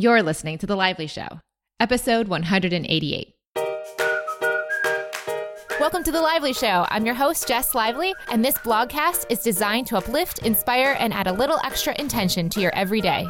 You're listening to The Lively Show, episode 188. Welcome to The Lively Show. I'm your host, Jess Lively, and this blogcast is designed to uplift, inspire, and add a little extra intention to your everyday.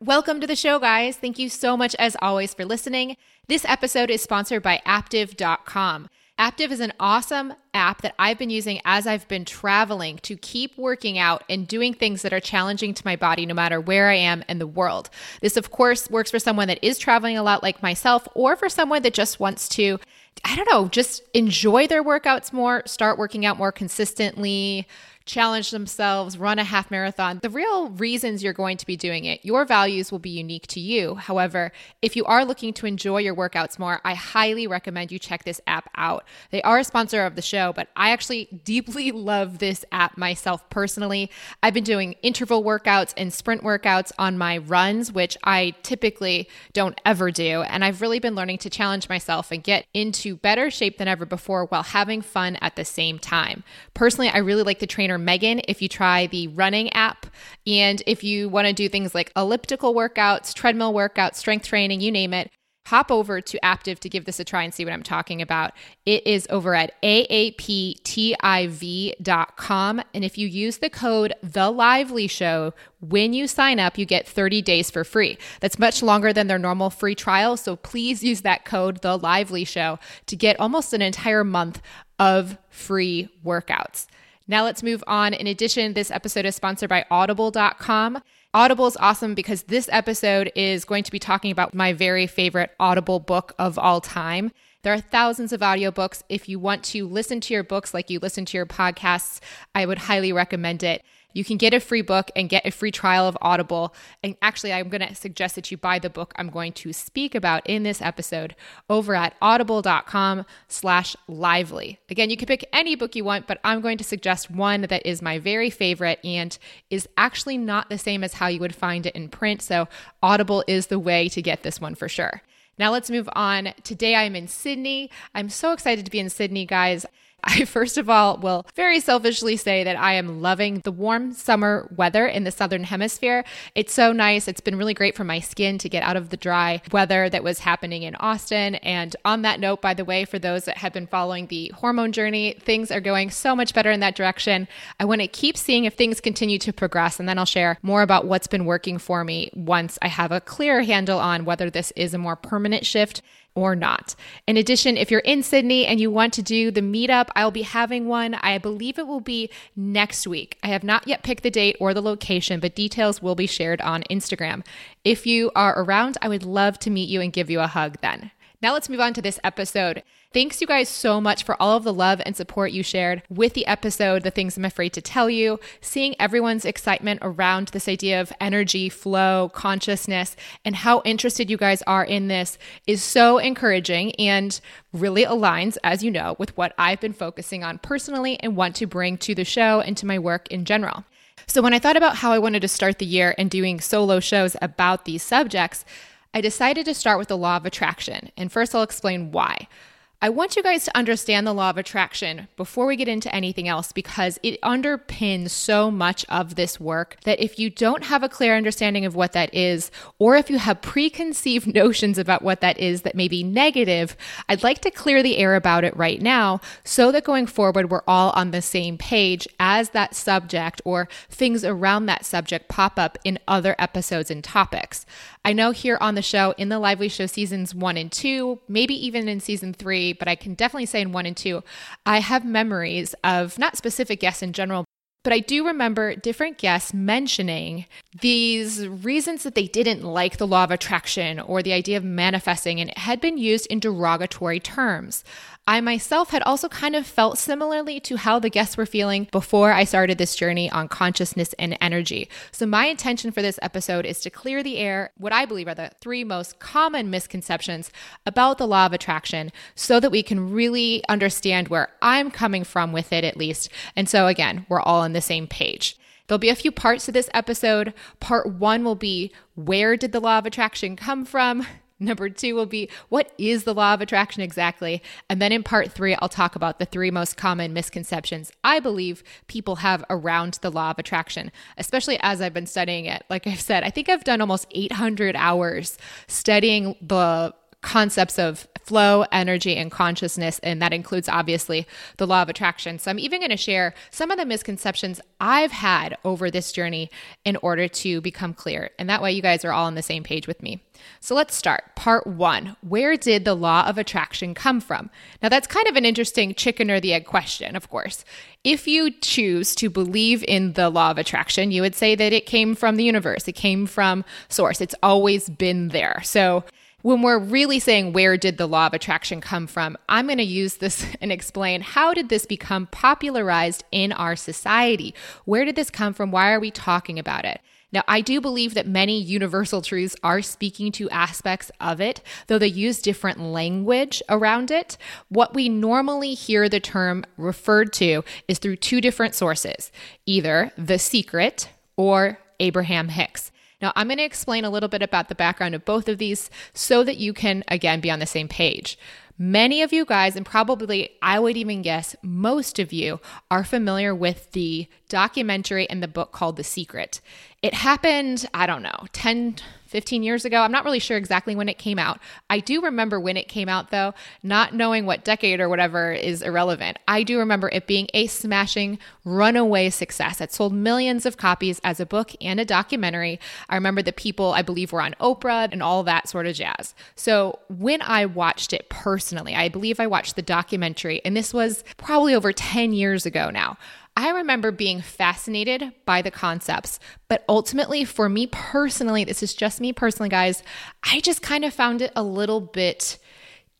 Welcome to the show, guys. Thank you so much, as always, for listening. This episode is sponsored by Aaptiv.com. Aaptiv is an awesome app that I've been using as I've been traveling to keep working out and doing things that are challenging to my body no matter where I am in the world. This, of course, works for someone that is traveling a lot like myself or for someone that just wants to, I don't know, just enjoy their workouts more, start working out more consistently challenge themselves, run a half marathon. The real reasons you're going to be doing it, your values will be unique to you. However, if you are looking to enjoy your workouts more, I highly recommend you check this app out. They are a sponsor of the show, but I actually deeply love this app myself personally. I've been doing interval workouts and sprint workouts on my runs, which I typically don't ever do. And I've really been learning to challenge myself and get into better shape than ever before while having fun at the same time. Personally, I really like the trainer trainer Megan if you try the running app. And if you want to do things like elliptical workouts, treadmill workouts, strength training, you name it, hop over to Aaptiv to give this a try and see what I'm talking about. It is over at aaptiv.com. And if you use the code The Lively Show when you sign up, you get 30 days for free. That's much longer than their normal free trial. So please use that code The Lively Show to get almost an entire month of free workouts. Now let's move on. In addition, this episode is sponsored by audible.com. Audible is awesome because this episode is going to be talking about my very favorite Audible book of all time. There are thousands of audiobooks. If you want to listen to your books like you listen to your podcasts, I would highly recommend it. You can get a free book and get a free trial of Audible. And actually, I'm going to suggest that you buy the book I'm going to speak about in this episode over at audible.com slash lively. Again, you can pick any book you want, but I'm going to suggest one that is my very favorite and is actually not the same as how you would find it in print. So Audible is the way to get this one for sure. Now let's move on. Today I'm in Sydney. I'm so excited to be in Sydney, guys. I first of all will very selfishly say that I am loving the warm summer weather in the southern hemisphere. It's so nice. It's been really great for my skin to get out of the dry weather that was happening in Austin. And on that note, by the way, for those that have been following the hormone journey, things are going so much better in that direction. I want to keep seeing if things continue to progress, and then I'll share more about what's been working for me once I have a clear handle on whether this is a more permanent shift or not. In addition, if you're in Sydney and you want to do the meetup, I'll be having one. I believe it will be next week. I have not yet picked the date or the location, but details will be shared on Instagram. If you are around, I would love to meet you and give you a hug then. Now let's move on to this episode. Thanks, you guys, so much for all of the love and support you shared with the episode, The Things I'm Afraid to Tell You. Seeing everyone's excitement around this idea of energy, flow, consciousness, and how interested you guys are in this is so encouraging and really aligns, as you know, with what I've been focusing on personally and want to bring to the show and to my work in general. So, when I thought about how I wanted to start the year and doing solo shows about these subjects, I decided to start with the law of attraction. And first, I'll explain why. I want you guys to understand the law of attraction before we get into anything else because it underpins so much of this work that if you don't have a clear understanding of what that is, or if you have preconceived notions about what that is that may be negative, I'd like to clear the air about it right now so that going forward we're all on the same page as that subject or things around that subject pop up in other episodes and topics. I know here on the show, in the Lively Show seasons one and two, maybe even in season three, but I can definitely say in one and two, I have memories of not specific guests in general, but I do remember different guests mentioning these reasons that they didn't like the law of attraction or the idea of manifesting, and it had been used in derogatory terms. I myself had also kind of felt similarly to how the guests were feeling before I started this journey on consciousness and energy. So, my intention for this episode is to clear the air, what I believe are the three most common misconceptions about the law of attraction, so that we can really understand where I'm coming from with it, at least. And so, again, we're all on the same page. There'll be a few parts to this episode. Part one will be where did the law of attraction come from? Number two will be what is the law of attraction exactly? And then in part three, I'll talk about the three most common misconceptions I believe people have around the law of attraction, especially as I've been studying it. Like I've said, I think I've done almost 800 hours studying the concepts of flow, energy, and consciousness. And that includes obviously the law of attraction. So I'm even going to share some of the misconceptions I've had over this journey in order to become clear. And that way you guys are all on the same page with me. So let's start. Part one Where did the law of attraction come from? Now, that's kind of an interesting chicken or the egg question, of course. If you choose to believe in the law of attraction, you would say that it came from the universe, it came from source, it's always been there. So when we're really saying where did the law of attraction come from, I'm going to use this and explain how did this become popularized in our society? Where did this come from? Why are we talking about it? Now, I do believe that many universal truths are speaking to aspects of it, though they use different language around it. What we normally hear the term referred to is through two different sources either The Secret or Abraham Hicks. Now, I'm going to explain a little bit about the background of both of these so that you can, again, be on the same page. Many of you guys, and probably I would even guess most of you, are familiar with the documentary and the book called The Secret. It happened, I don't know, 10, 15 years ago. I'm not really sure exactly when it came out. I do remember when it came out, though, not knowing what decade or whatever is irrelevant. I do remember it being a smashing runaway success. It sold millions of copies as a book and a documentary. I remember the people, I believe, were on Oprah and all that sort of jazz. So when I watched it personally, I believe I watched the documentary, and this was probably over 10 years ago now. I remember being fascinated by the concepts, but ultimately, for me personally, this is just me personally, guys, I just kind of found it a little bit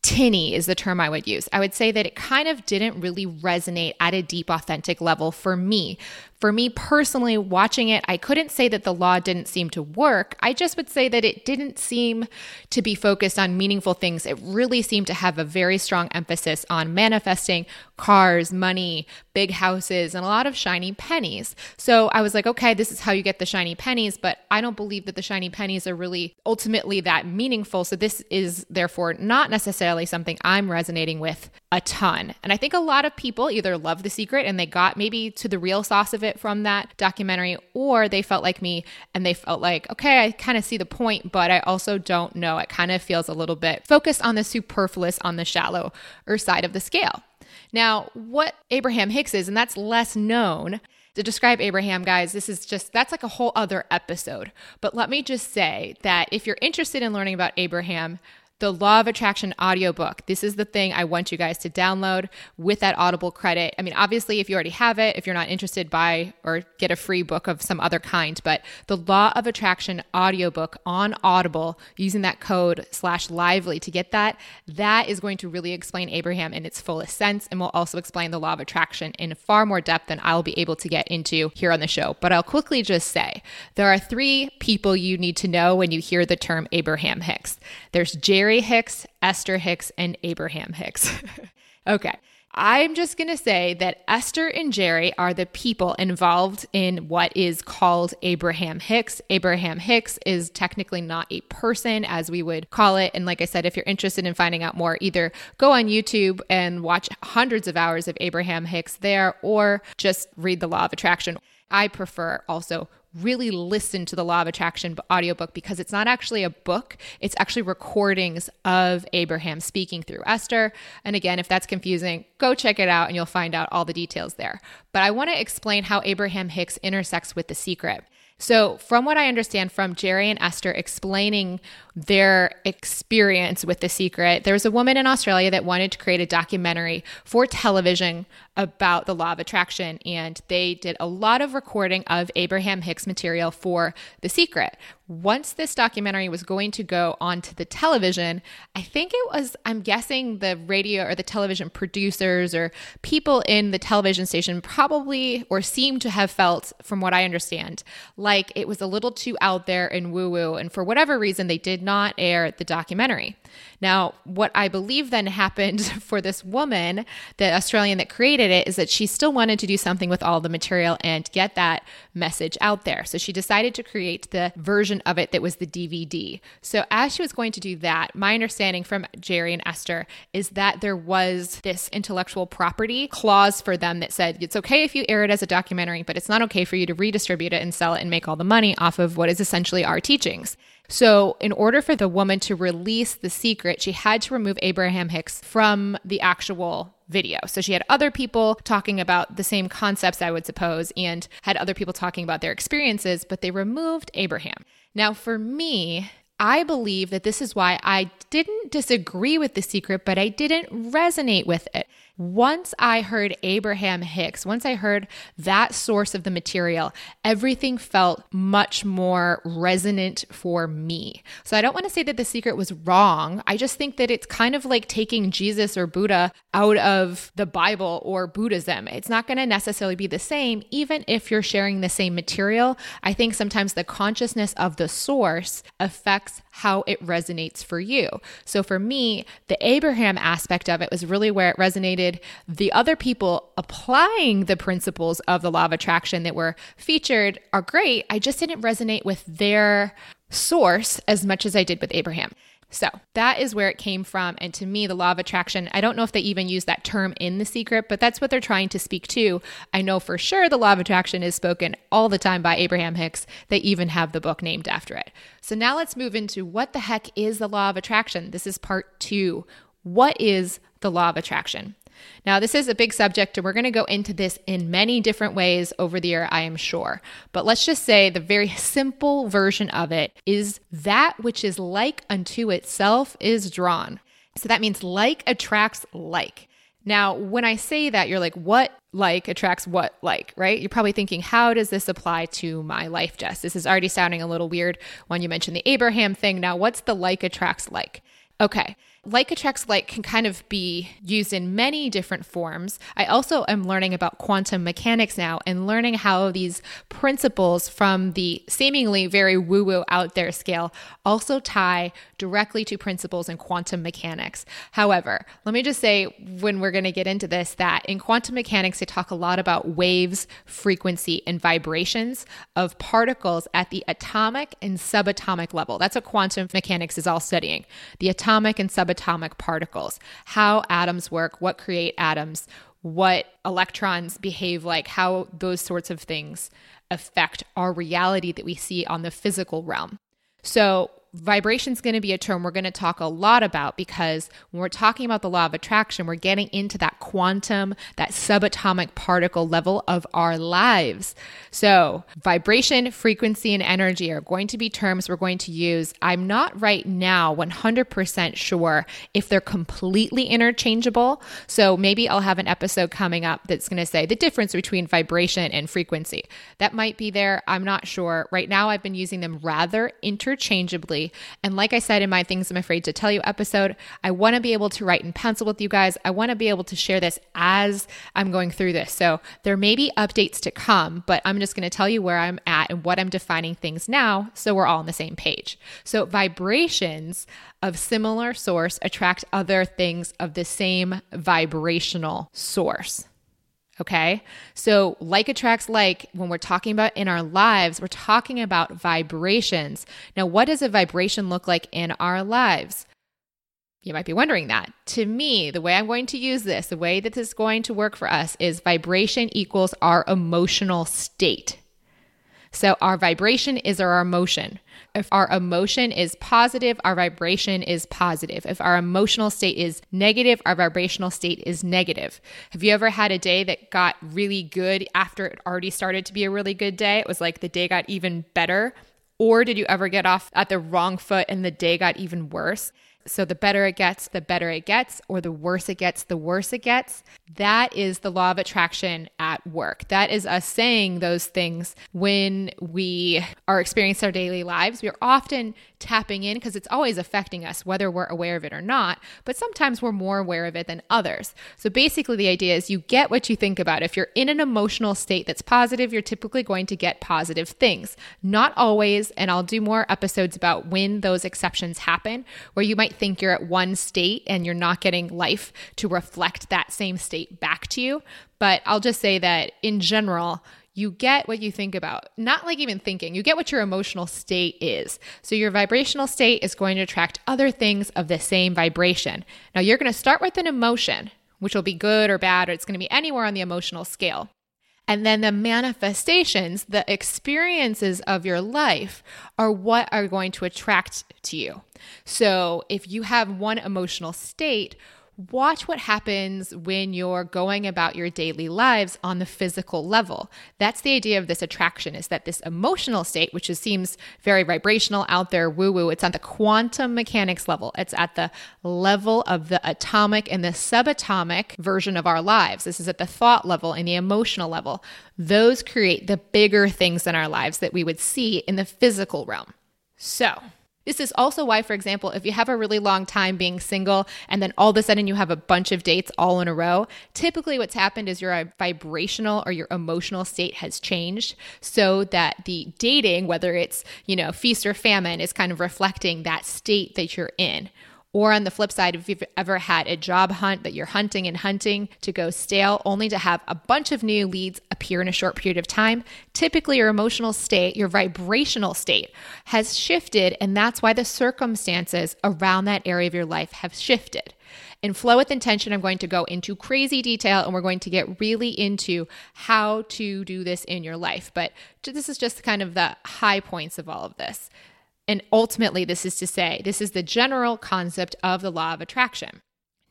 tinny, is the term I would use. I would say that it kind of didn't really resonate at a deep, authentic level for me. For me personally, watching it, I couldn't say that the law didn't seem to work. I just would say that it didn't seem to be focused on meaningful things. It really seemed to have a very strong emphasis on manifesting cars, money, big houses, and a lot of shiny pennies. So I was like, okay, this is how you get the shiny pennies, but I don't believe that the shiny pennies are really ultimately that meaningful. So this is therefore not necessarily something I'm resonating with a ton. And I think a lot of people either love The Secret and they got maybe to the real sauce of it from that documentary, or they felt like me and they felt like, okay, I kind of see the point, but I also don't know. It kind of feels a little bit focused on the superfluous, on the shallow or side of the scale. Now, what Abraham Hicks is, and that's less known, to describe Abraham, guys, this is just, that's like a whole other episode. But let me just say that if you're interested in learning about Abraham, the Law of Attraction audiobook. This is the thing I want you guys to download with that Audible credit. I mean, obviously, if you already have it, if you're not interested, buy or get a free book of some other kind. But the Law of Attraction audiobook on Audible using that code slash lively to get that, that is going to really explain Abraham in its fullest sense and will also explain the Law of Attraction in far more depth than I'll be able to get into here on the show. But I'll quickly just say there are three people you need to know when you hear the term Abraham Hicks. There's Jerry. Jerry Hicks, Esther Hicks, and Abraham Hicks. okay. I'm just going to say that Esther and Jerry are the people involved in what is called Abraham Hicks. Abraham Hicks is technically not a person, as we would call it. And like I said, if you're interested in finding out more, either go on YouTube and watch hundreds of hours of Abraham Hicks there, or just read The Law of Attraction. I prefer also really listen to the Law of Attraction audiobook because it's not actually a book, it's actually recordings of Abraham speaking through Esther. And again, if that's confusing, go check it out and you'll find out all the details there. But I want to explain how Abraham Hicks intersects with the secret. So, from what I understand from Jerry and Esther explaining their experience with The Secret, there was a woman in Australia that wanted to create a documentary for television about the law of attraction. And they did a lot of recording of Abraham Hicks material for The Secret. Once this documentary was going to go onto the television, I think it was, I'm guessing the radio or the television producers or people in the television station probably or seemed to have felt, from what I understand, like it was a little too out there and woo woo. And for whatever reason, they did not air the documentary. Now, what I believe then happened for this woman, the Australian that created it, is that she still wanted to do something with all the material and get that message out there. So she decided to create the version of it that was the DVD. So as she was going to do that, my understanding from Jerry and Esther is that there was this intellectual property clause for them that said it's okay if you air it as a documentary, but it's not okay for you to redistribute it and sell it and make all the money off of what is essentially our teachings. So, in order for the woman to release the secret, she had to remove Abraham Hicks from the actual video. So, she had other people talking about the same concepts, I would suppose, and had other people talking about their experiences, but they removed Abraham. Now, for me, I believe that this is why I didn't disagree with the secret, but I didn't resonate with it. Once I heard Abraham Hicks, once I heard that source of the material, everything felt much more resonant for me. So I don't want to say that the secret was wrong. I just think that it's kind of like taking Jesus or Buddha out of the Bible or Buddhism. It's not going to necessarily be the same, even if you're sharing the same material. I think sometimes the consciousness of the source affects how it resonates for you. So for me, the Abraham aspect of it was really where it resonated. The other people applying the principles of the law of attraction that were featured are great. I just didn't resonate with their source as much as I did with Abraham. So that is where it came from. And to me, the law of attraction, I don't know if they even use that term in The Secret, but that's what they're trying to speak to. I know for sure the law of attraction is spoken all the time by Abraham Hicks. They even have the book named after it. So now let's move into what the heck is the law of attraction? This is part two. What is the law of attraction? Now, this is a big subject, and we're going to go into this in many different ways over the year, I am sure. But let's just say the very simple version of it is that which is like unto itself is drawn. So that means like attracts like. Now, when I say that, you're like, what like attracts what like, right? You're probably thinking, how does this apply to my life, Jess? This is already sounding a little weird when you mentioned the Abraham thing. Now, what's the like attracts like? Okay. Like attracts like can kind of be used in many different forms. I also am learning about quantum mechanics now and learning how these principles from the seemingly very woo woo out there scale also tie directly to principles in quantum mechanics. However, let me just say when we're going to get into this that in quantum mechanics, they talk a lot about waves, frequency, and vibrations of particles at the atomic and subatomic level. That's what quantum mechanics is all studying the atomic and subatomic particles, how atoms work, what create atoms, what electrons behave like, how those sorts of things affect our reality that we see on the physical realm. So, vibration is going to be a term we're going to talk a lot about because when we're talking about the law of attraction, we're getting into that quantum, that subatomic particle level of our lives. So, vibration, frequency, and energy are going to be terms we're going to use. I'm not right now 100% sure if they're completely interchangeable. So, maybe I'll have an episode coming up that's going to say the difference between vibration and frequency. That might be there. I'm not sure. Right now, I've been using them rather interchangeably and like I said in my Things I'm Afraid to Tell You episode, I want to be able to write in pencil with you guys. I want to be able to share this as I'm going through this. So there may be updates to come, but I'm just going to tell you where I'm at and what I'm defining things now so we're all on the same page. So vibrations of similar source attract other things of the same vibrational source. Okay. So, like attracts like when we're talking about in our lives, we're talking about vibrations. Now, what does a vibration look like in our lives? You might be wondering that. To me, the way I'm going to use this, the way that this is going to work for us is vibration equals our emotional state. So, our vibration is our emotion. If our emotion is positive, our vibration is positive. If our emotional state is negative, our vibrational state is negative. Have you ever had a day that got really good after it already started to be a really good day? It was like the day got even better. Or did you ever get off at the wrong foot and the day got even worse? So the better it gets, the better it gets, or the worse it gets, the worse it gets. That is the law of attraction at work. That is us saying those things when we are experiencing our daily lives. We are often tapping in because it's always affecting us, whether we're aware of it or not. But sometimes we're more aware of it than others. So basically, the idea is you get what you think about. If you're in an emotional state that's positive, you're typically going to get positive things. Not always. And I'll do more episodes about when those exceptions happen, where you might think you're at one state and you're not getting life to reflect that same state back to you. But I'll just say that in general, you get what you think about, not like even thinking, you get what your emotional state is. So your vibrational state is going to attract other things of the same vibration. Now you're going to start with an emotion, which will be good or bad, or it's going to be anywhere on the emotional scale. And then the manifestations, the experiences of your life are what are going to attract to you. So if you have one emotional state, watch what happens when you're going about your daily lives on the physical level. That's the idea of this attraction is that this emotional state, which is, seems very vibrational out there, woo woo, it's on the quantum mechanics level. It's at the level of the atomic and the subatomic version of our lives. This is at the thought level and the emotional level. Those create the bigger things in our lives that we would see in the physical realm. So, this is also why, for example, if you have a really long time being single and then all of a sudden you have a bunch of dates all in a row, typically what's happened is your uh, vibrational or your emotional state has changed so that the dating, whether it's, you know, feast or famine, is kind of reflecting that state that you're in. Or on the flip side, if you've ever had a job hunt that you're hunting and hunting to go stale, only to have a bunch of new leads appear in a short period of time, typically your emotional state, your vibrational state has shifted. And that's why the circumstances around that area of your life have shifted. In Flow with Intention, I'm going to go into crazy detail and we're going to get really into how to do this in your life. But this is just kind of the high points of all of this. And ultimately, this is to say, this is the general concept of the law of attraction.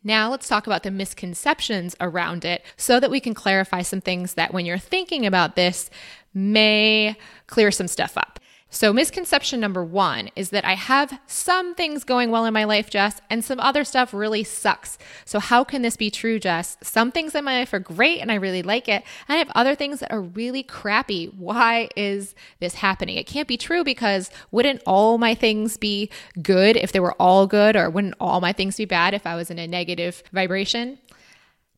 Now, let's talk about the misconceptions around it so that we can clarify some things that when you're thinking about this may clear some stuff up. So, misconception number one is that I have some things going well in my life, Jess, and some other stuff really sucks. So, how can this be true, Jess? Some things in my life are great and I really like it, and I have other things that are really crappy. Why is this happening? It can't be true because wouldn't all my things be good if they were all good, or wouldn't all my things be bad if I was in a negative vibration?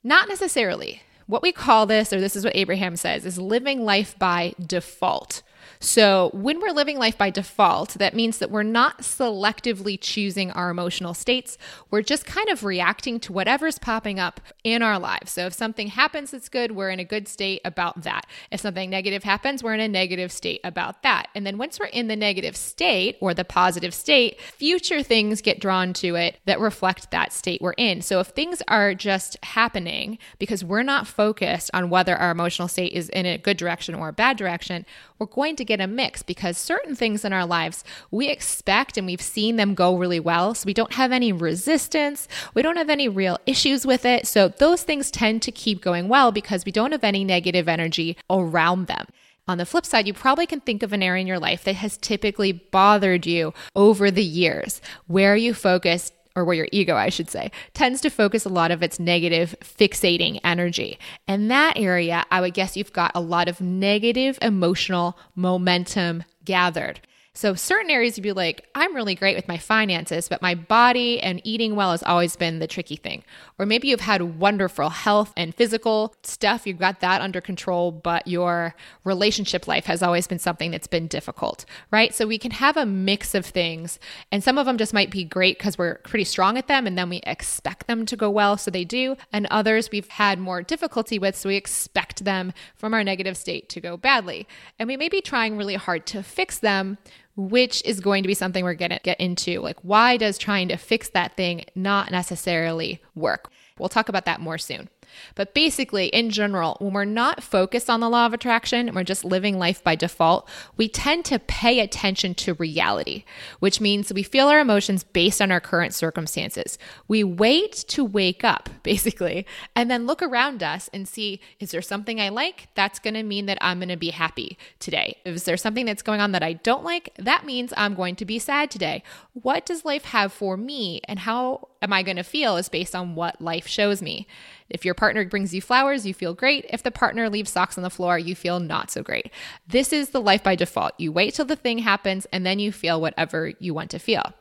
Not necessarily. What we call this, or this is what Abraham says, is living life by default. So, when we're living life by default, that means that we're not selectively choosing our emotional states. We're just kind of reacting to whatever's popping up in our lives. So, if something happens that's good, we're in a good state about that. If something negative happens, we're in a negative state about that. And then once we're in the negative state or the positive state, future things get drawn to it that reflect that state we're in. So, if things are just happening because we're not focused on whether our emotional state is in a good direction or a bad direction, we're going to get a mix because certain things in our lives we expect and we've seen them go really well. So we don't have any resistance, we don't have any real issues with it. So those things tend to keep going well because we don't have any negative energy around them. On the flip side, you probably can think of an area in your life that has typically bothered you over the years where you focus or where your ego, I should say, tends to focus a lot of its negative fixating energy. And that area, I would guess you've got a lot of negative emotional momentum gathered. So, certain areas you'd be like, I'm really great with my finances, but my body and eating well has always been the tricky thing. Or maybe you've had wonderful health and physical stuff, you've got that under control, but your relationship life has always been something that's been difficult, right? So, we can have a mix of things, and some of them just might be great because we're pretty strong at them, and then we expect them to go well, so they do. And others we've had more difficulty with, so we expect them from our negative state to go badly. And we may be trying really hard to fix them which is going to be something we're going to get into. Like, why does trying to fix that thing not necessarily work? We'll talk about that more soon. But basically, in general, when we're not focused on the law of attraction and we're just living life by default, we tend to pay attention to reality, which means we feel our emotions based on our current circumstances. We wait to wake up, basically, and then look around us and see is there something I like? That's going to mean that I'm going to be happy today. Is there something that's going on that I don't like? That means I'm going to be sad today. What does life have for me and how am I going to feel is based on what life shows me. If your partner brings you flowers, you feel great. If the partner leaves socks on the floor, you feel not so great. This is the life by default. You wait till the thing happens and then you feel whatever you want to feel.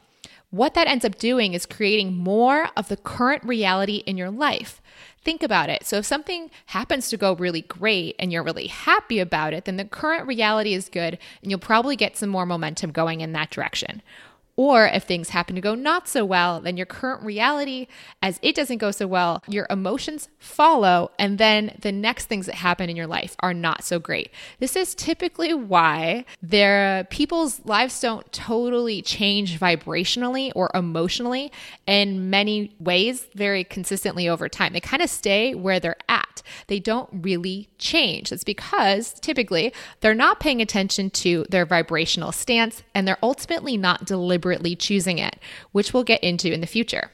What that ends up doing is creating more of the current reality in your life. Think about it. So, if something happens to go really great and you're really happy about it, then the current reality is good and you'll probably get some more momentum going in that direction. Or if things happen to go not so well, then your current reality, as it doesn't go so well, your emotions follow, and then the next things that happen in your life are not so great. This is typically why their people's lives don't totally change vibrationally or emotionally in many ways very consistently over time. They kind of stay where they're at. They don't really change. It's because typically they're not paying attention to their vibrational stance and they're ultimately not deliberately choosing it, which we'll get into in the future.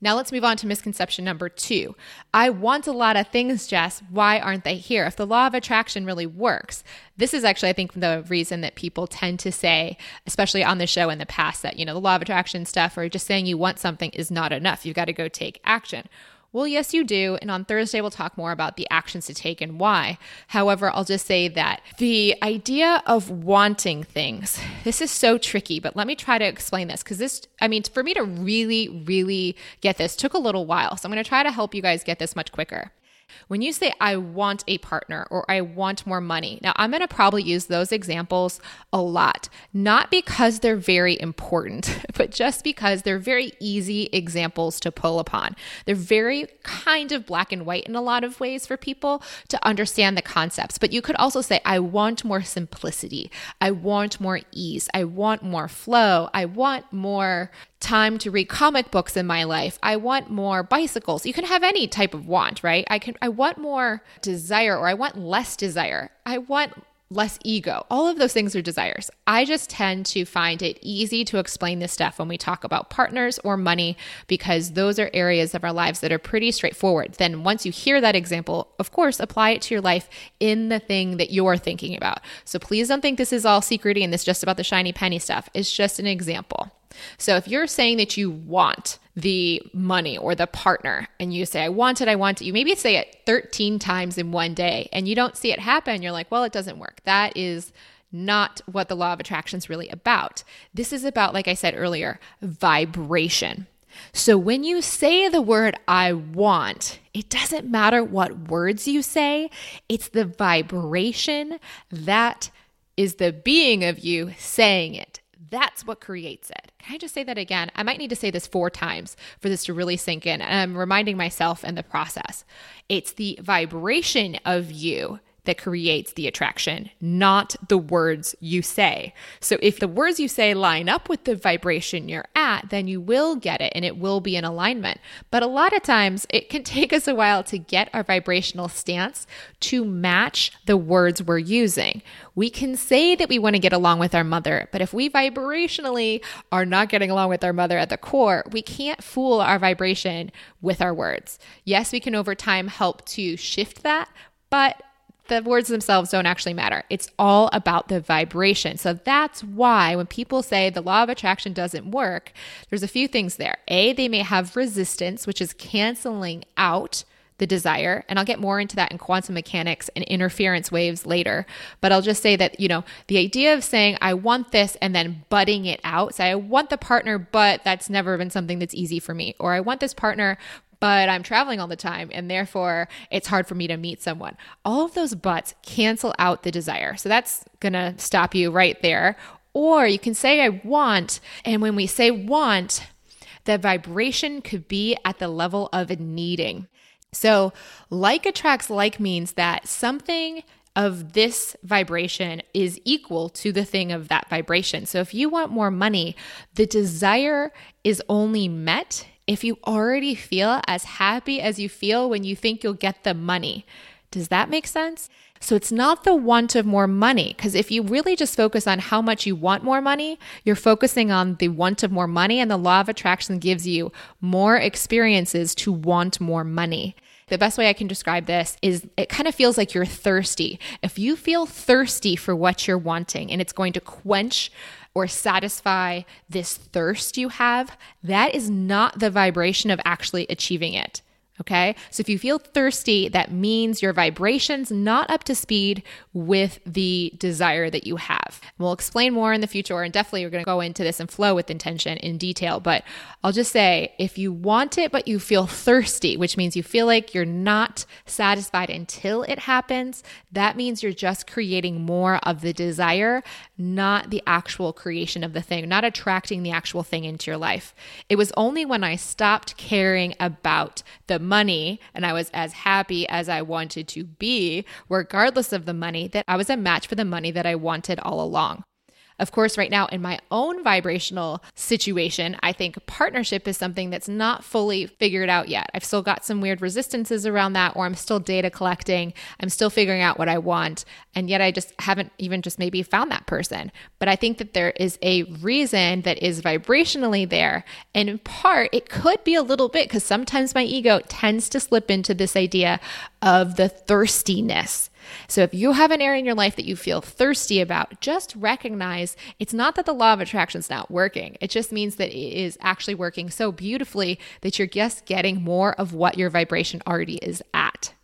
Now let's move on to misconception number two. I want a lot of things, Jess. Why aren't they here? If the law of attraction really works, this is actually, I think, the reason that people tend to say, especially on the show in the past, that, you know, the law of attraction stuff or just saying you want something is not enough. You've got to go take action. Well, yes, you do. And on Thursday, we'll talk more about the actions to take and why. However, I'll just say that the idea of wanting things, this is so tricky, but let me try to explain this because this, I mean, for me to really, really get this took a little while. So I'm going to try to help you guys get this much quicker. When you say, I want a partner or I want more money, now I'm going to probably use those examples a lot, not because they're very important, but just because they're very easy examples to pull upon. They're very kind of black and white in a lot of ways for people to understand the concepts. But you could also say, I want more simplicity. I want more ease. I want more flow. I want more time to read comic books in my life. I want more bicycles. You can have any type of want, right? I can I want more desire or I want less desire. I want less ego. All of those things are desires. I just tend to find it easy to explain this stuff when we talk about partners or money because those are areas of our lives that are pretty straightforward. Then once you hear that example, of course, apply it to your life in the thing that you're thinking about. So please don't think this is all secrety and this just about the shiny penny stuff. It's just an example. So if you're saying that you want the money or the partner and you say, I want it, I want it, you maybe say it 13 times in one day and you don't see it happen, you're like, well, it doesn't work. That is not what the law of attraction is really about. This is about, like I said earlier, vibration. So when you say the word I want, it doesn't matter what words you say, it's the vibration that is the being of you saying it. That's what creates it. Can I just say that again? I might need to say this four times for this to really sink in. And I'm reminding myself in the process. It's the vibration of you that creates the attraction, not the words you say. So if the words you say line up with the vibration you're at, then you will get it and it will be in alignment. But a lot of times it can take us a while to get our vibrational stance to match the words we're using. We can say that we want to get along with our mother, but if we vibrationally are not getting along with our mother at the core, we can't fool our vibration with our words. Yes, we can over time help to shift that, but the words themselves don't actually matter. It's all about the vibration. So that's why when people say the law of attraction doesn't work, there's a few things there. A, they may have resistance, which is canceling out the desire. And I'll get more into that in quantum mechanics and interference waves later. But I'll just say that, you know, the idea of saying, I want this and then butting it out, say, I want the partner, but that's never been something that's easy for me. Or I want this partner, but I'm traveling all the time and therefore it's hard for me to meet someone. All of those buts cancel out the desire. So that's going to stop you right there. Or you can say, I want. And when we say want, the vibration could be at the level of needing. So, like attracts like means that something of this vibration is equal to the thing of that vibration. So, if you want more money, the desire is only met if you already feel as happy as you feel when you think you'll get the money. Does that make sense? So it's not the want of more money, because if you really just focus on how much you want more money, you're focusing on the want of more money, and the law of attraction gives you more experiences to want more money. The best way I can describe this is it kind of feels like you're thirsty. If you feel thirsty for what you're wanting and it's going to quench or satisfy this thirst you have, that is not the vibration of actually achieving it. Okay. So if you feel thirsty, that means your vibration's not up to speed with the desire that you have. We'll explain more in the future, and definitely we're going to go into this and flow with intention in detail. But I'll just say if you want it, but you feel thirsty, which means you feel like you're not satisfied until it happens, that means you're just creating more of the desire, not the actual creation of the thing, not attracting the actual thing into your life. It was only when I stopped caring about the money and I was as happy as I wanted to be, regardless of the money, that I was a match for the money that I wanted all along. Of course, right now in my own vibrational situation, I think partnership is something that's not fully figured out yet. I've still got some weird resistances around that, or I'm still data collecting. I'm still figuring out what I want. And yet I just haven't even just maybe found that person. But I think that there is a reason that is vibrationally there. And in part, it could be a little bit because sometimes my ego tends to slip into this idea of the thirstiness. So if you have an area in your life that you feel thirsty about, just recognize it's not that the law of attraction is not working. It just means that it is actually working so beautifully that you're just getting more of what your vibration already is at.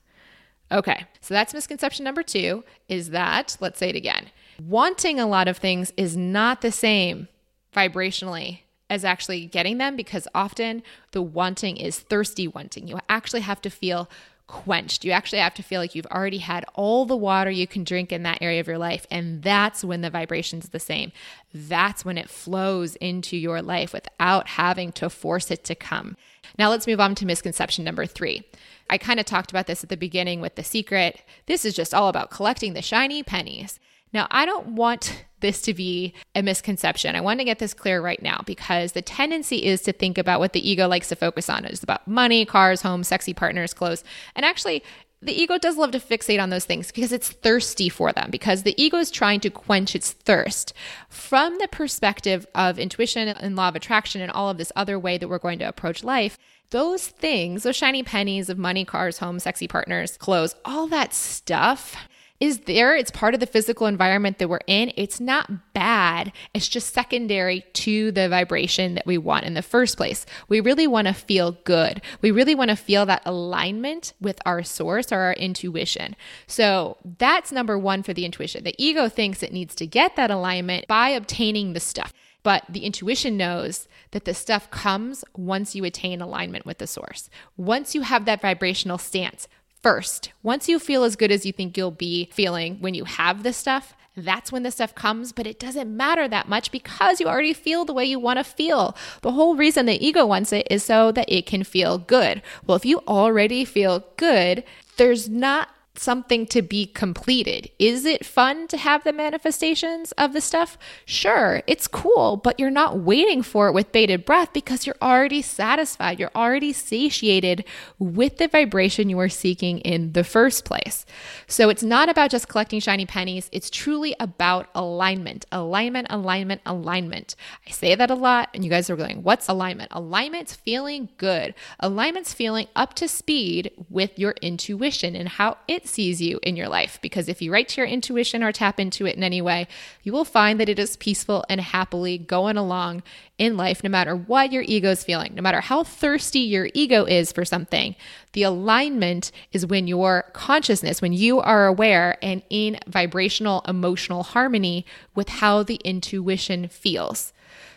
Okay, so that's misconception number two is that, let's say it again, wanting a lot of things is not the same vibrationally as actually getting them because often the wanting is thirsty wanting. You actually have to feel quenched. You actually have to feel like you've already had all the water you can drink in that area of your life. And that's when the vibration's the same. That's when it flows into your life without having to force it to come. Now let's move on to misconception number three. I kind of talked about this at the beginning with The Secret. This is just all about collecting the shiny pennies. Now, I don't want this to be a misconception. I want to get this clear right now because the tendency is to think about what the ego likes to focus on. It's about money, cars, home, sexy partners, clothes. And actually, the ego does love to fixate on those things because it's thirsty for them, because the ego is trying to quench its thirst. From the perspective of intuition and law of attraction and all of this other way that we're going to approach life, those things, those shiny pennies of money, cars, home, sexy partners, clothes, all that stuff is there. It's part of the physical environment that we're in. It's not bad. It's just secondary to the vibration that we want in the first place. We really want to feel good. We really want to feel that alignment with our source or our intuition. So that's number one for the intuition. The ego thinks it needs to get that alignment by obtaining the stuff. But the intuition knows that the stuff comes once you attain alignment with the source. Once you have that vibrational stance, first. Once you feel as good as you think you'll be feeling when you have this stuff, that's when the stuff comes, but it doesn't matter that much because you already feel the way you want to feel. The whole reason the ego wants it is so that it can feel good. Well, if you already feel good, there's not something to be completed. Is it fun to have the manifestations of the stuff? Sure, it's cool, but you're not waiting for it with bated breath because you're already satisfied. You're already satiated with the vibration you are seeking in the first place. So it's not about just collecting shiny pennies, it's truly about alignment. Alignment, alignment, alignment. I say that a lot, and you guys are going, What's alignment? Alignment's feeling good. Alignment's feeling up to speed with your intuition and how it sees you in your life. Because if you write to your intuition or tap into it in any way, you will find that it is peaceful and happily going along in life, no matter what your ego is feeling, no matter how thirsty your ego is for something. The alignment is when your consciousness, when you are aware and in vibrational emotional harmony with how the intuition feels.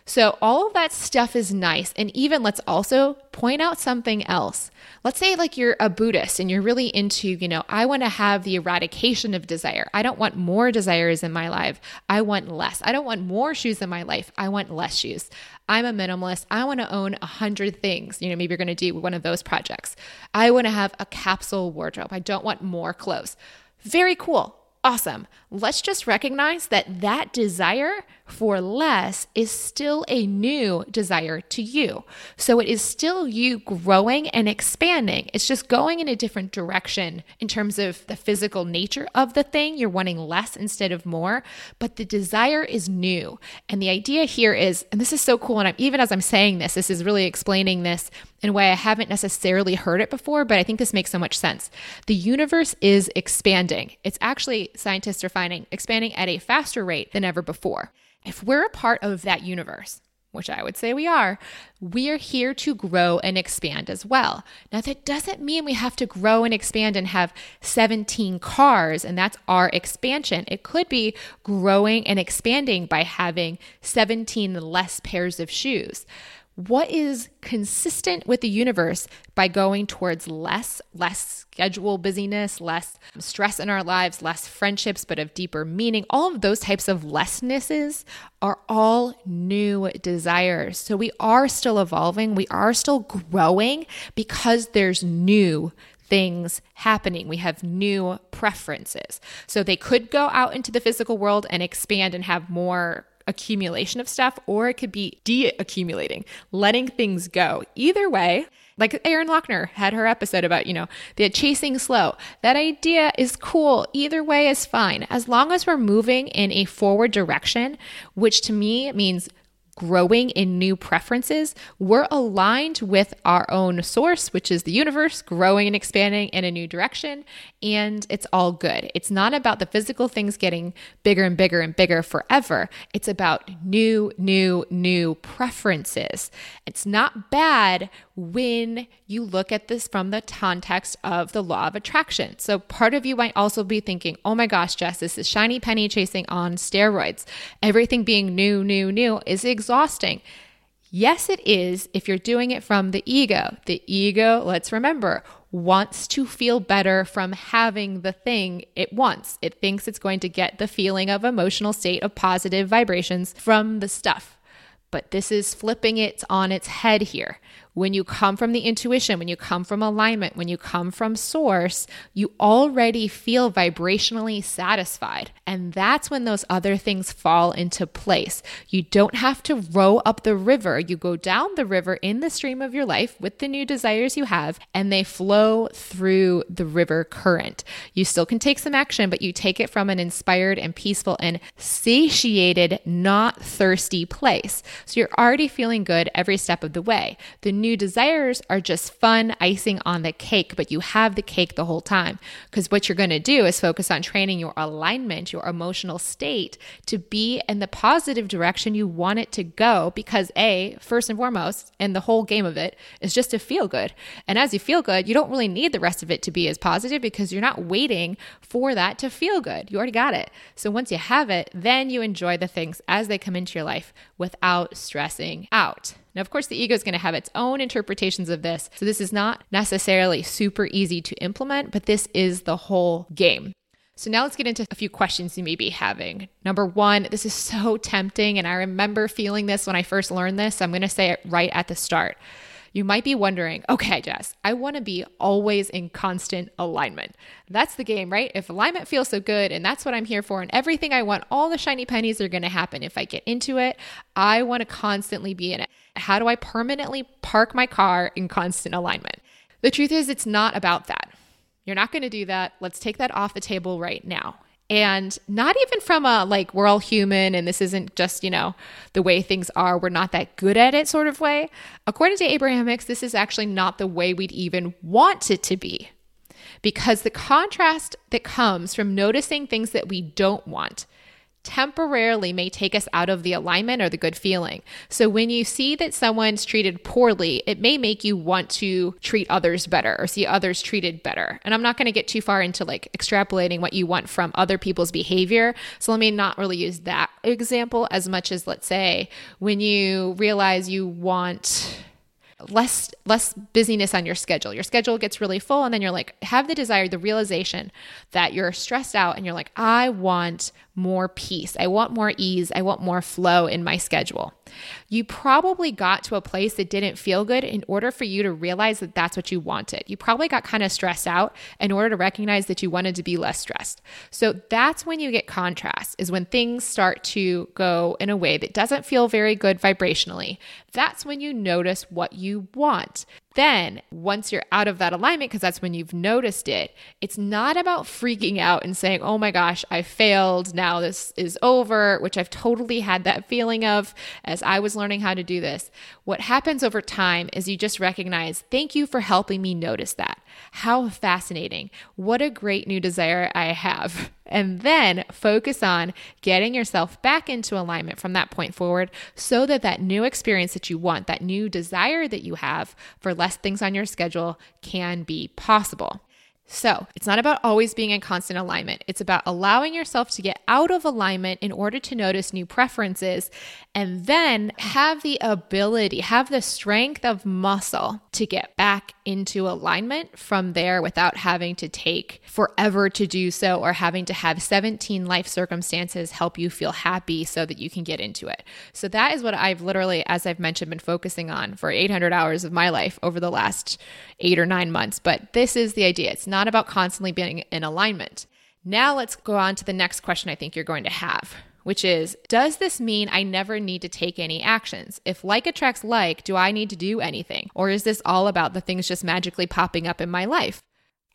So, all of that stuff is nice. And even let's also point out something else. Let's say, like, you're a Buddhist and you're really into, you know, I want to have the eradication of desire. I don't want more desires in my life. I want less. I don't want more shoes in my life. I want less shoes. I'm a minimalist. I want to own a hundred things. You know, maybe you're going to do one of those projects. I want to have a capsule wardrobe. I don't want more clothes. Very cool. Awesome. Let's just recognize that that desire for less is still a new desire to you. So it is still you growing and expanding. It's just going in a different direction in terms of the physical nature of the thing. You're wanting less instead of more, but the desire is new. And the idea here is, and this is so cool. And I'm, even as I'm saying this, this is really explaining this in a way I haven't necessarily heard it before, but I think this makes so much sense. The universe is expanding. It's actually, scientists are finding, expanding at a faster rate than ever before. If we're a part of that universe, which I would say we are, we're here to grow and expand as well. Now, that doesn't mean we have to grow and expand and have 17 cars, and that's our expansion. It could be growing and expanding by having 17 less pairs of shoes what is consistent with the universe by going towards less less schedule busyness less stress in our lives less friendships but of deeper meaning all of those types of lessnesses are all new desires so we are still evolving we are still growing because there's new things happening. We have new preferences. So they could go out into the physical world and expand and have more accumulation of stuff, or it could be de accumulating, letting things go. Either way, like Erin Loechner had her episode about, you know, the chasing slow. That idea is cool. Either way is fine. As long as we're moving in a forward direction, which to me means growing in new preferences, we're aligned with our own source, which is the universe, growing and expanding in a new direction, and it's all good. It's not about the physical things getting bigger and bigger and bigger forever. It's about new, new, new preferences. It's not bad when you look at this from the context of the law of attraction. So, part of you might also be thinking, oh my gosh, Jess, this is shiny penny chasing on steroids. Everything being new, new, new is exhausting. Yes, it is if you're doing it from the ego. The ego, let's remember, wants to feel better from having the thing it wants. It thinks it's going to get the feeling of emotional state of positive vibrations from the stuff. But this is flipping it on its head here. When you come from the intuition, when you come from alignment, when you come from source, you already feel vibrationally satisfied. And that's when those other things fall into place. You don't have to row up the river. You go down the river in the stream of your life with the new desires you have, and they flow through the river current. You still can take some action, but you take it from an inspired and peaceful and satiated, not thirsty place. So you're already feeling good every step of the way. The new new desires are just fun icing on the cake, but you have the cake the whole time. Because what you're going to do is focus on training your alignment, your emotional state to be in the positive direction you want it to go. Because, A, first and foremost, and the whole game of it is just to feel good. And as you feel good, you don't really need the rest of it to be as positive because you're not waiting for that to feel good. You already got it. So once you have it, then you enjoy the things as they come into your life without stressing out. Now, of course, the ego is going to have its own interpretations of this. So, this is not necessarily super easy to implement, but this is the whole game. So, now let's get into a few questions you may be having. Number one, this is so tempting, and I remember feeling this when I first learned this. So I'm going to say it right at the start. You might be wondering, okay, Jess, I want to be always in constant alignment. That's the game, right? If alignment feels so good and that's what I'm here for, and everything I want, all the shiny pennies are going to happen. If I get into it, I want to constantly be in it. How do I permanently park my car in constant alignment? The truth is, it's not about that. You're not going to do that. Let's take that off the table right now. And not even from a like, we're all human and this isn't just, you know, the way things are, we're not that good at it sort of way. According to Abraham Hicks, this is actually not the way we'd even want it to be. Because the contrast that comes from noticing things that we don't want temporarily may take us out of the alignment or the good feeling. So when you see that someone's treated poorly, it may make you want to treat others better or see others treated better. And I'm not going to get too far into like extrapolating what you want from other people's behavior. So let me not really use that example as much as let's say when you realize you want less less busyness on your schedule. Your schedule gets really full and then you're like have the desire, the realization that you're stressed out and you're like I want more peace. I want more ease. I want more flow in my schedule. You probably got to a place that didn't feel good in order for you to realize that that's what you wanted. You probably got kind of stressed out in order to recognize that you wanted to be less stressed. So that's when you get contrast, is when things start to go in a way that doesn't feel very good vibrationally. That's when you notice what you want. Then, once you're out of that alignment, because that's when you've noticed it, it's not about freaking out and saying, oh my gosh, I failed. Now this is over, which I've totally had that feeling of as I was learning how to do this. What happens over time is you just recognize, thank you for helping me notice that. How fascinating. What a great new desire I have. And then focus on getting yourself back into alignment from that point forward so that that new experience that you want, that new desire that you have for less things on your schedule can be possible. So, it's not about always being in constant alignment. It's about allowing yourself to get out of alignment in order to notice new preferences and then have the ability, have the strength of muscle to get back into alignment from there without having to take forever to do so or having to have 17 life circumstances help you feel happy so that you can get into it. So, that is what I've literally, as I've mentioned, been focusing on for 800 hours of my life over the last eight or nine months. But this is the idea. It's not not about constantly being in alignment. Now let's go on to the next question I think you're going to have, which is Does this mean I never need to take any actions? If like attracts like, do I need to do anything? Or is this all about the things just magically popping up in my life?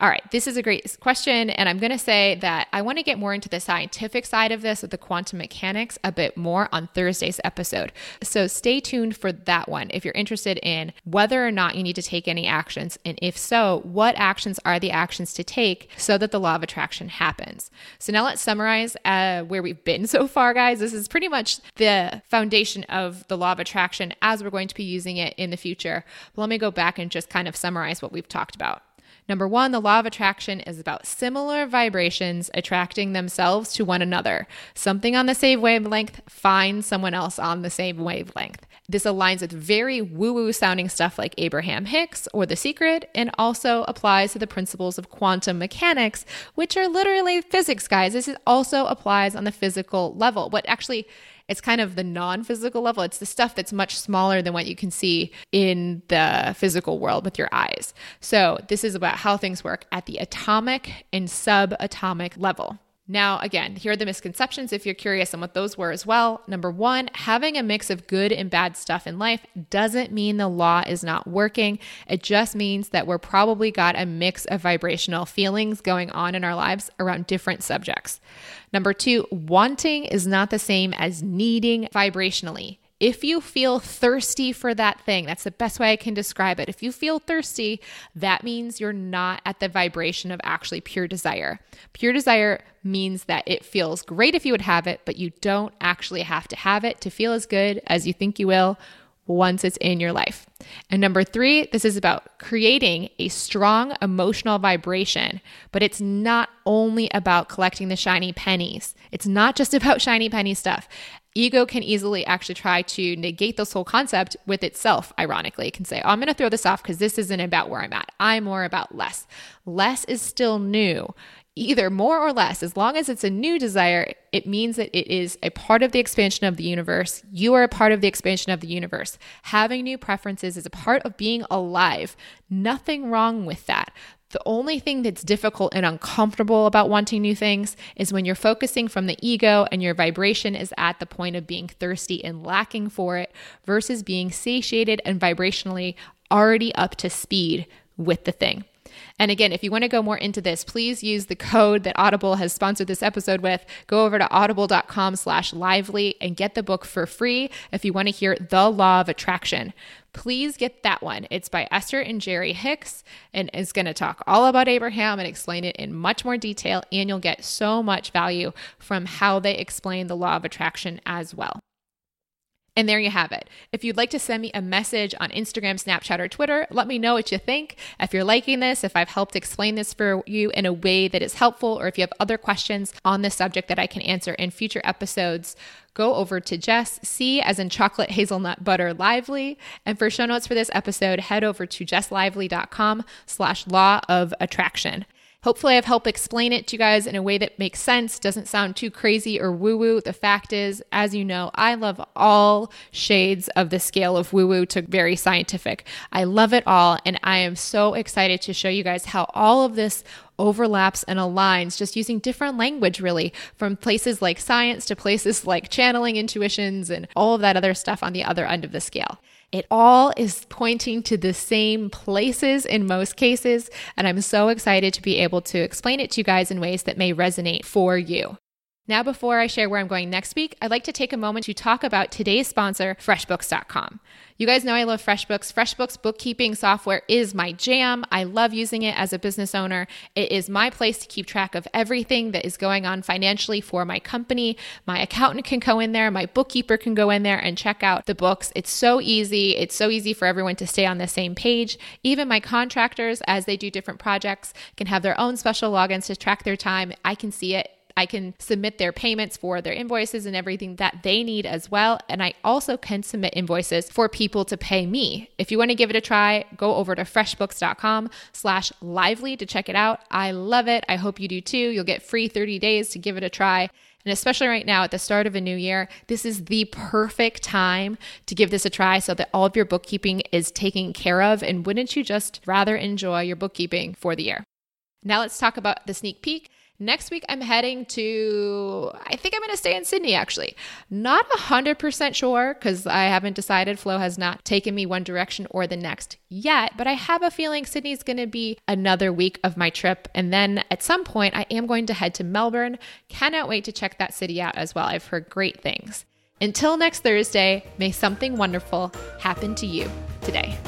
All right, this is a great question. And I'm going to say that I want to get more into the scientific side of this with the quantum mechanics a bit more on Thursday's episode. So stay tuned for that one if you're interested in whether or not you need to take any actions. And if so, what actions are the actions to take so that the law of attraction happens? So now let's summarize uh, where we've been so far, guys. This is pretty much the foundation of the law of attraction as we're going to be using it in the future. But let me go back and just kind of summarize what we've talked about. Number one, the law of attraction is about similar vibrations attracting themselves to one another. Something on the same wavelength finds someone else on the same wavelength. This aligns with very woo woo sounding stuff like Abraham Hicks or The Secret, and also applies to the principles of quantum mechanics, which are literally physics, guys. This also applies on the physical level. What actually it's kind of the non physical level. It's the stuff that's much smaller than what you can see in the physical world with your eyes. So, this is about how things work at the atomic and subatomic level. Now, again, here are the misconceptions if you're curious on what those were as well. Number one, having a mix of good and bad stuff in life doesn't mean the law is not working. It just means that we're probably got a mix of vibrational feelings going on in our lives around different subjects. Number two, wanting is not the same as needing vibrationally. If you feel thirsty for that thing, that's the best way I can describe it. If you feel thirsty, that means you're not at the vibration of actually pure desire. Pure desire means that it feels great if you would have it, but you don't actually have to have it to feel as good as you think you will once it's in your life. And number three, this is about creating a strong emotional vibration, but it's not only about collecting the shiny pennies. It's not just about shiny penny stuff. Ego can easily actually try to negate this whole concept with itself, ironically. It can say, oh, I'm going to throw this off because this isn't about where I'm at. I'm more about less. Less is still new either more or less, as long as it's a new desire, it means that it is a part of the expansion of the universe. You are a part of the expansion of the universe. Having new preferences is a part of being alive. Nothing wrong with that. The only thing that's difficult and uncomfortable about wanting new things is when you're focusing from the ego and your vibration is at the point of being thirsty and lacking for it versus being satiated and vibrationally already up to speed with the thing. And again, if you want to go more into this, please use the code that Audible has sponsored this episode with. Go over to audible.com slash lively and get the book for free if you want to hear The Law of Attraction. Please get that one. It's by Esther and Jerry Hicks and is going to talk all about Abraham and explain it in much more detail. And you'll get so much value from how they explain the law of attraction as well. And there you have it. If you'd like to send me a message on Instagram, Snapchat, or Twitter, let me know what you think. If you're liking this, if I've helped explain this for you in a way that is helpful, or if you have other questions on this subject that I can answer in future episodes, go over to Jess C as in chocolate hazelnut butter lively. And for show notes for this episode, head over to jesslively.com slash law of attraction. Hopefully, I've helped explain it to you guys in a way that makes sense, doesn't sound too crazy or woo woo. The fact is, as you know, I love all shades of the scale of woo woo to very scientific. I love it all, and I am so excited to show you guys how all of this overlaps and aligns just using different language, really, from places like science to places like channeling intuitions and all of that other stuff on the other end of the scale. It all is pointing to the same places in most cases, and I'm so excited to be able to explain it to you guys in ways that may resonate for you. Now, before I share where I'm going next week, I'd like to take a moment to talk about today's sponsor, FreshBooks.com. You guys know I love FreshBooks. FreshBooks bookkeeping software is my jam. I love using it as a business owner. It is my place to keep track of everything that is going on financially for my company. My accountant can go in there, my bookkeeper can go in there and check out the books. It's so easy. It's so easy for everyone to stay on the same page. Even my contractors, as they do different projects, can have their own special logins to track their time. I can see it I can submit their payments for their invoices and everything that they need as well. And I also can submit invoices for people to pay me. If you want to give it a try, go over to freshbooks.com slash lively to check it out. I love it. I hope you do too. You'll get free 30 days to give it a try. And especially right now at the start of a new year, this is the perfect time to give this a try so that all of your bookkeeping is taken care of. And wouldn't you just rather enjoy your bookkeeping for the year? Now let's talk about the sneak peek. Next week, I'm heading to, I think I'm going to stay in Sydney actually. Not 100% sure because I haven't decided. Flow has not taken me one direction or the next yet, but I have a feeling Sydney's going to be another week of my trip. And then at some point, I am going to head to Melbourne. Cannot wait to check that city out as well. I've heard great things. Until next Thursday, may something wonderful happen to you today.